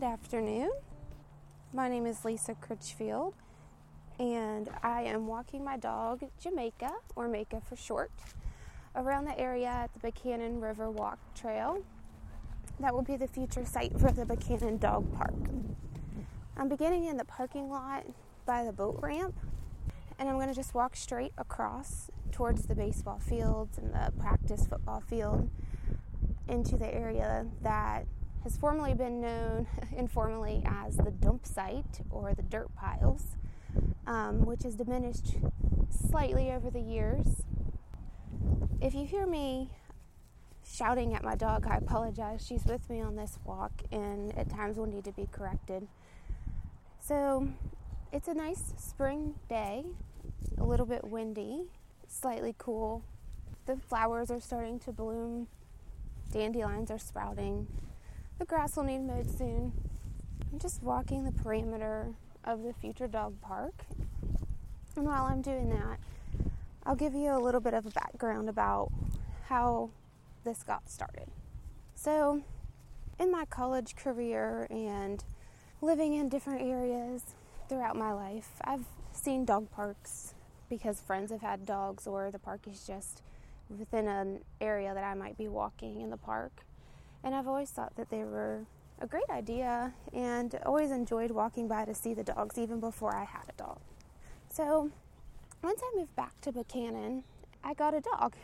Good afternoon. My name is Lisa Critchfield, and I am walking my dog, Jamaica, or Maka for short, around the area at the Buckhannon River Walk Trail. That will be the future site for the Buckhannon Dog Park. I'm beginning in the parking lot by the boat ramp, and I'm going to just walk straight across towards the baseball fields and the practice football field into the area that has formerly been known informally as the dump site or the dirt piles, um, which has diminished slightly over the years. If you hear me shouting at my dog, I apologize. She's with me on this walk and at times will need to be corrected. So it's a nice spring day, a little bit windy, slightly cool. The flowers are starting to bloom, dandelions are sprouting. The grass will need mowed soon. I'm just walking the perimeter of the future dog park. And while I'm doing that, I'll give you a little bit of a background about how this got started. So, in my college career and living in different areas throughout my life, I've seen dog parks because friends have had dogs, or the park is just within an area that I might be walking in the park. And I've always thought that they were a great idea and always enjoyed walking by to see the dogs even before I had a dog. So once I moved back to Buckhannon, I got a dog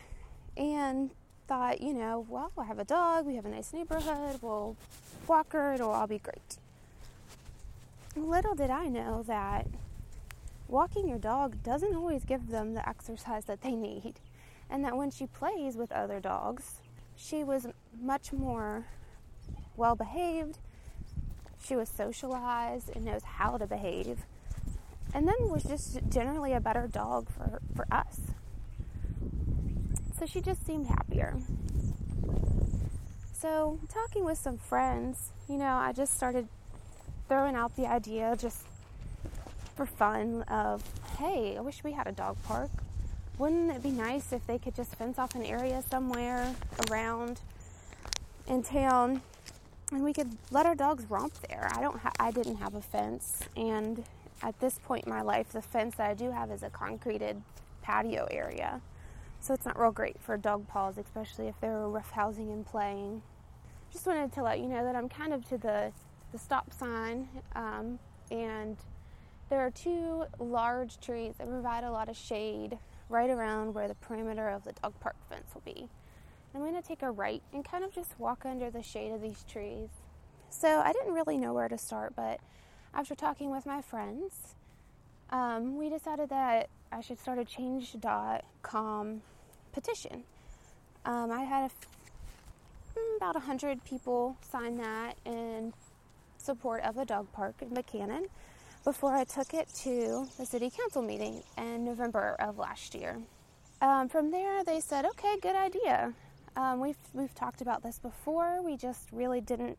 and thought, you know, well, I have a dog, we have a nice neighborhood, we'll walk her, it'll all be great. Little did I know that walking your dog doesn't always give them the exercise that they need, and that when she plays with other dogs, she was much more well behaved. She was socialized and knows how to behave. And then was just generally a better dog for, for us. So she just seemed happier. So, talking with some friends, you know, I just started throwing out the idea just for fun of, hey, I wish we had a dog park wouldn't it be nice if they could just fence off an area somewhere around in town and we could let our dogs romp there? I don't ha- I didn't have a fence and at this point in my life the fence that I do have is a concreted patio area. So it's not real great for dog paws, especially if they're roughhousing and playing. Just wanted to let you know that I'm kind of to the, the stop sign um, and there are two large trees that provide a lot of shade right around where the perimeter of the dog park fence will be. I'm going to take a right and kind of just walk under the shade of these trees. So I didn't really know where to start, but after talking with my friends, um, we decided that I should start a change.com petition. Um, I had mm, about 100 people sign that in support of a dog park in Buckhannon before I took it to the city council meeting in November of last year. Um, from there, they said, "Okay, good idea. Um, we've we've talked about this before. We just really didn't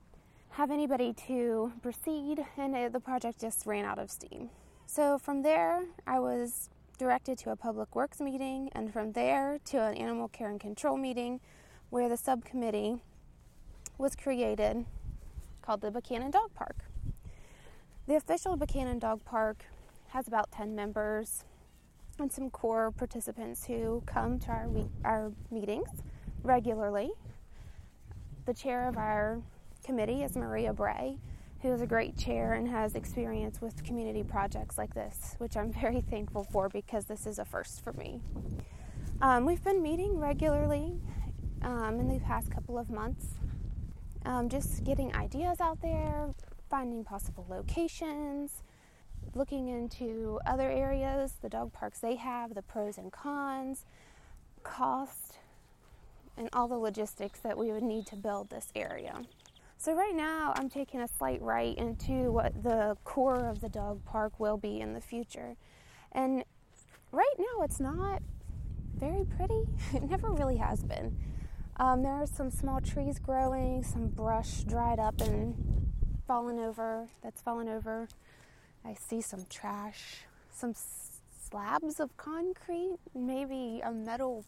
have anybody to proceed, and it, the project just ran out of steam." So from there, I was directed to a public works meeting, and from there to an animal care and control meeting, where the subcommittee was created called the Buckhannon Dog Park. The official Buckhannon Dog Park has about 10 members and some core participants who come to our, our meetings regularly. The chair of our committee is Maria Bray, who is a great chair and has experience with community projects like this, which I'm very thankful for because this is a first for me. Um, we've been meeting regularly um, in the past couple of months, um, just getting ideas out there, finding possible locations, looking into other areas, the dog parks they have, the pros and cons, cost, and all the logistics that we would need to build this area. So, right now, I'm taking a slight right into what the core of the dog park will be in the future. And right now, it's not very pretty. It never really has been. Um, there are some small trees growing, some brush dried up and fallen over, that's fallen over. I see some trash, some slabs of concrete, maybe a metal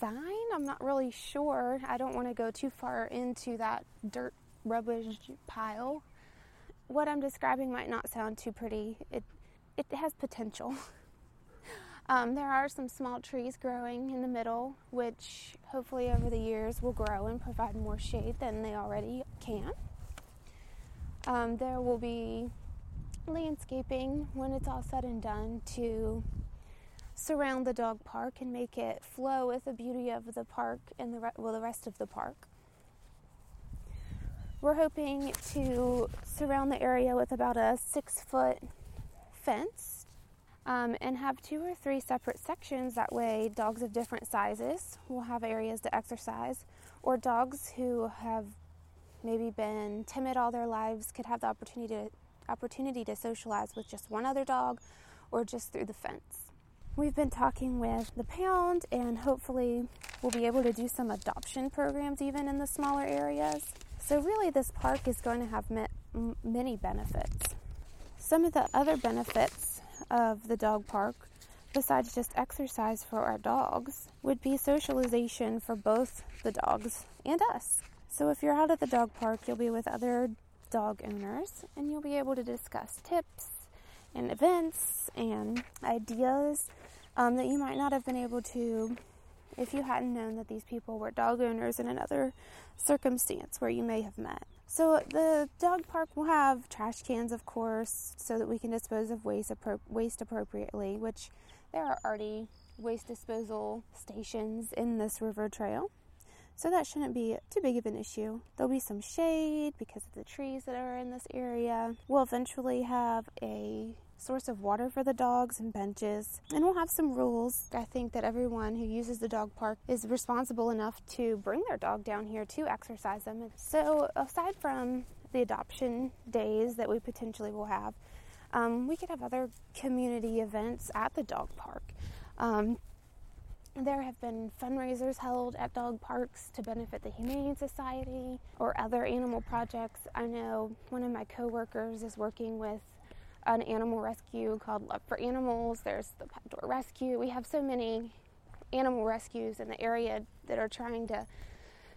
sign. I'm not really sure. I don't want to go too far into that dirt rubbish pile. What I'm describing might not sound too pretty. It it has potential. Um, there are some small trees growing in the middle, which hopefully over the years will grow and provide more shade than they already can. Um, there will be landscaping when it's all said and done to surround the dog park and make it flow with the beauty of the park and the re- well the rest of the park. We're hoping to surround the area with about a six foot fence um, and have two or three separate sections. That way, dogs of different sizes will have areas to exercise, or dogs who have maybe been timid all their lives could have the opportunity to, opportunity to socialize with just one other dog or just through the fence. We've been talking with the pound, and hopefully, we'll be able to do some adoption programs even in the smaller areas. So, really, this park is going to have many benefits. Some of the other benefits of the dog park, besides just exercise for our dogs, would be socialization for both the dogs and us. So if you're out at the dog park, you'll be with other dog owners and you'll be able to discuss tips and events and ideas um, that you might not have been able to if you hadn't known that these people were dog owners in another circumstance where you may have met. So the dog park will have trash cans, of course, so that we can dispose of waste, appro- waste appropriately, which there are already waste disposal stations in this river trail. So that shouldn't be too big of an issue. There'll be some shade because of the trees that are in this area. We'll eventually have a source of water for the dogs and benches. And we'll have some rules. I think that everyone who uses the dog park is responsible enough to bring their dog down here to exercise them. So, aside from the adoption days that we potentially will have, um, we could have other community events at the dog park. Um, there have been fundraisers held at dog parks to benefit the Humane Society or other animal projects. I know one of my coworkers is working with an animal rescue called Love for Animals. There's the Pet Door Rescue. We have so many animal rescues in the area that are trying to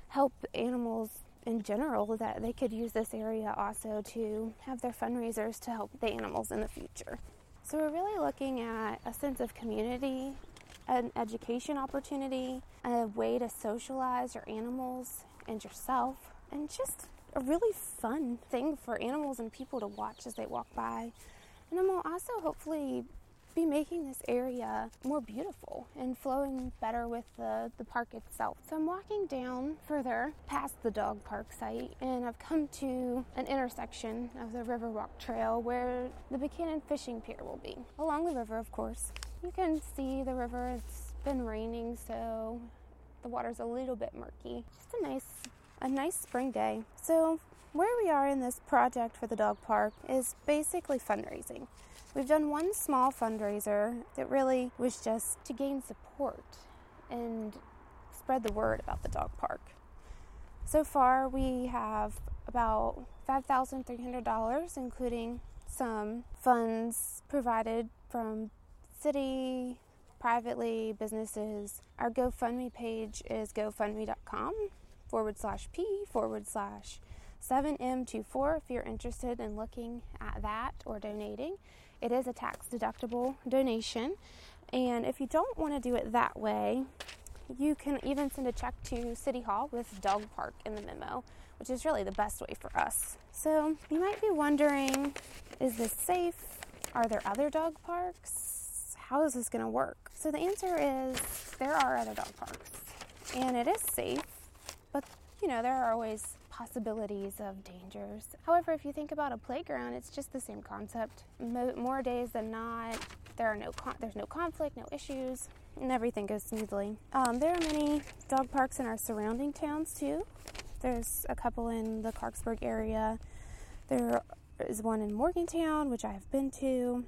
help animals in general that they could use this area also to have their fundraisers to help the animals in the future. So we're really looking at a sense of community, an education opportunity, a way to socialize your animals and yourself, and just a really fun thing for animals and people to watch as they walk by. And then we'll also hopefully be making this area more beautiful and flowing better with the, the park itself. So I'm walking down further past the dog park site and I've come to an intersection of the Riverwalk Trail where the Buckhannon Fishing Pier will be. Along the river, of course. You can see the river, it's been raining so the water's a little bit murky. Just a nice a nice spring day. So where we are in this project for the dog park is basically fundraising. We've done one small fundraiser that really was just to gain support and spread the word about the dog park. So far, we have about $5,300, including some funds provided from city, privately, businesses. Our GoFundMe page is gofundme.com forward slash P forward slash 7M24 if you're interested in looking at that or donating. It is a tax deductible donation. And if you don't want to do it that way, you can even send a check to City Hall with Dog Park in the memo, which is really the best way for us. So you might be wondering is this safe? Are there other dog parks? How is this going to work? So the answer is there are other dog parks, and it is safe, but you know, there are always possibilities of dangers. However, if you think about a playground, it's just the same concept. Mo- more days than not, there are no con- there's no conflict, no issues, and everything goes smoothly. Um, there are many dog parks in our surrounding towns too. There's a couple in the Clarksburg area. There is one in Morgantown, which I have been to.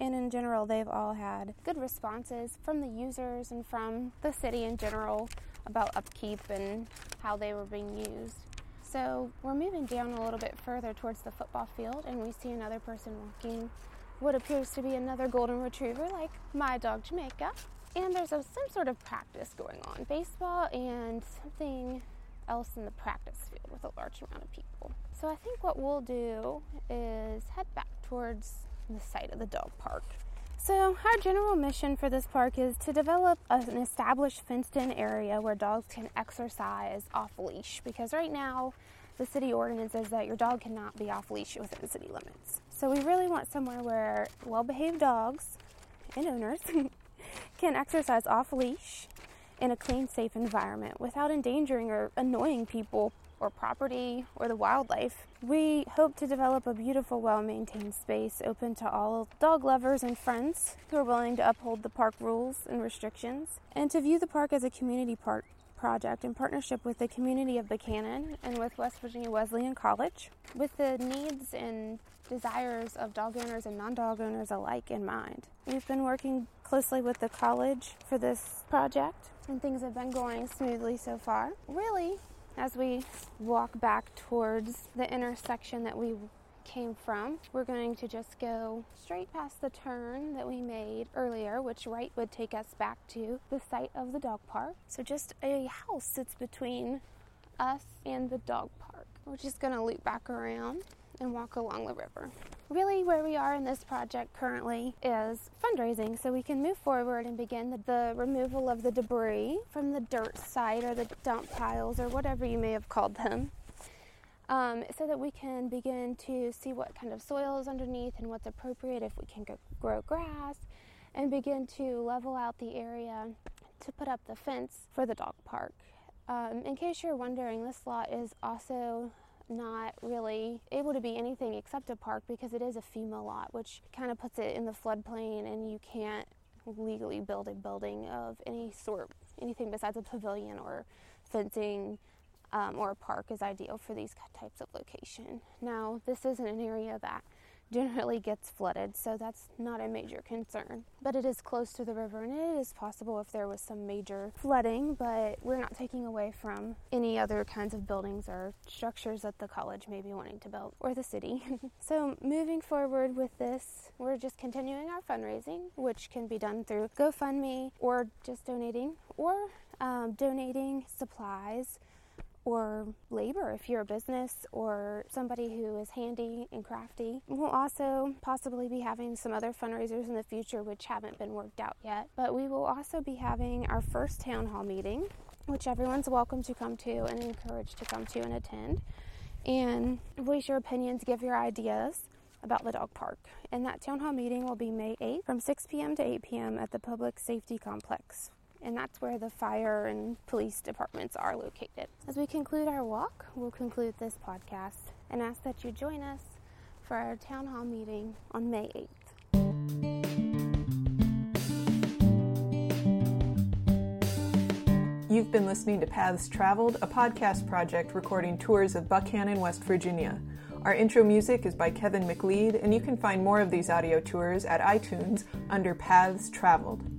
And in general, they've all had good responses from the users and from the city in general about upkeep and how they were being used. So we're moving down a little bit further towards the football field, and we see another person walking what appears to be another golden retriever, like my dog Jamaica. And there's a, some sort of practice going on baseball and something else in the practice field with a large amount of people. So I think what we'll do is head back towards the site of the dog park. So, our general mission for this park is to develop an established fenced in area where dogs can exercise off leash because right now the city ordinance is that your dog cannot be off leash within city limits. So, we really want somewhere where well behaved dogs and owners can exercise off leash in a clean, safe environment without endangering or annoying people or property or the wildlife. We hope to develop a beautiful, well maintained space open to all dog lovers and friends who are willing to uphold the park rules and restrictions, and to view the park as a community park project in partnership with the community of Buckhannon and with West Virginia Wesleyan College, with the needs and desires of dog owners and non dog owners alike in mind. We've been working closely with the college for this project, and things have been going smoothly so far. Really, as we walk back towards the intersection that we came from, we're going to just go straight past the turn that we made earlier, which right would take us back to the site of the dog park. So just a house sits between us and the dog park. We're just going to loop back around and walk along the river. Really, where we are in this project currently is fundraising, so we can move forward and begin the, the, removal of the debris from the dirt site or the dump piles or whatever you may have called them. Um, so that we can begin to see what kind of soil is underneath and what's appropriate if we can go grow grass and begin to level out the area to put up the fence for the dog park. Um, in case you're wondering, this lot is also not really able to be anything except a park because it is a FEMA lot, which kind of puts it in the floodplain and you can't legally build a building of any sort, anything besides a pavilion or fencing um, or a park is ideal for these types of location. Now, this isn't an area that generally gets flooded, so that's not a major concern. But it is close to the river, and it is possible if there was some major flooding, but we're not taking away from any other kinds of buildings or structures that the college may be wanting to build or the city. so, moving forward with this, we're just continuing our fundraising, which can be done through GoFundMe or just donating or um, donating supplies or labor if you're a business or somebody who is handy and crafty. We'll also possibly be having some other fundraisers in the future which haven't been worked out yet. But we will also be having our first town hall meeting, which everyone's welcome to come to and encouraged to come to and attend. And voice your opinions, give your ideas about the dog park. And that town hall meeting will be May 8th from 6 p.m. to 8 p.m. at the Public Safety Complex and that's where the fire and police departments are located. As we conclude our walk, we'll conclude this podcast and ask that you join us for our town hall meeting on May 8th. You've been listening to Paths Traveled, a podcast project recording tours of Buckhannon, West Virginia. Our intro music is by Kevin MacLeod, and you can find more of these audio tours at iTunes under Paths Traveled.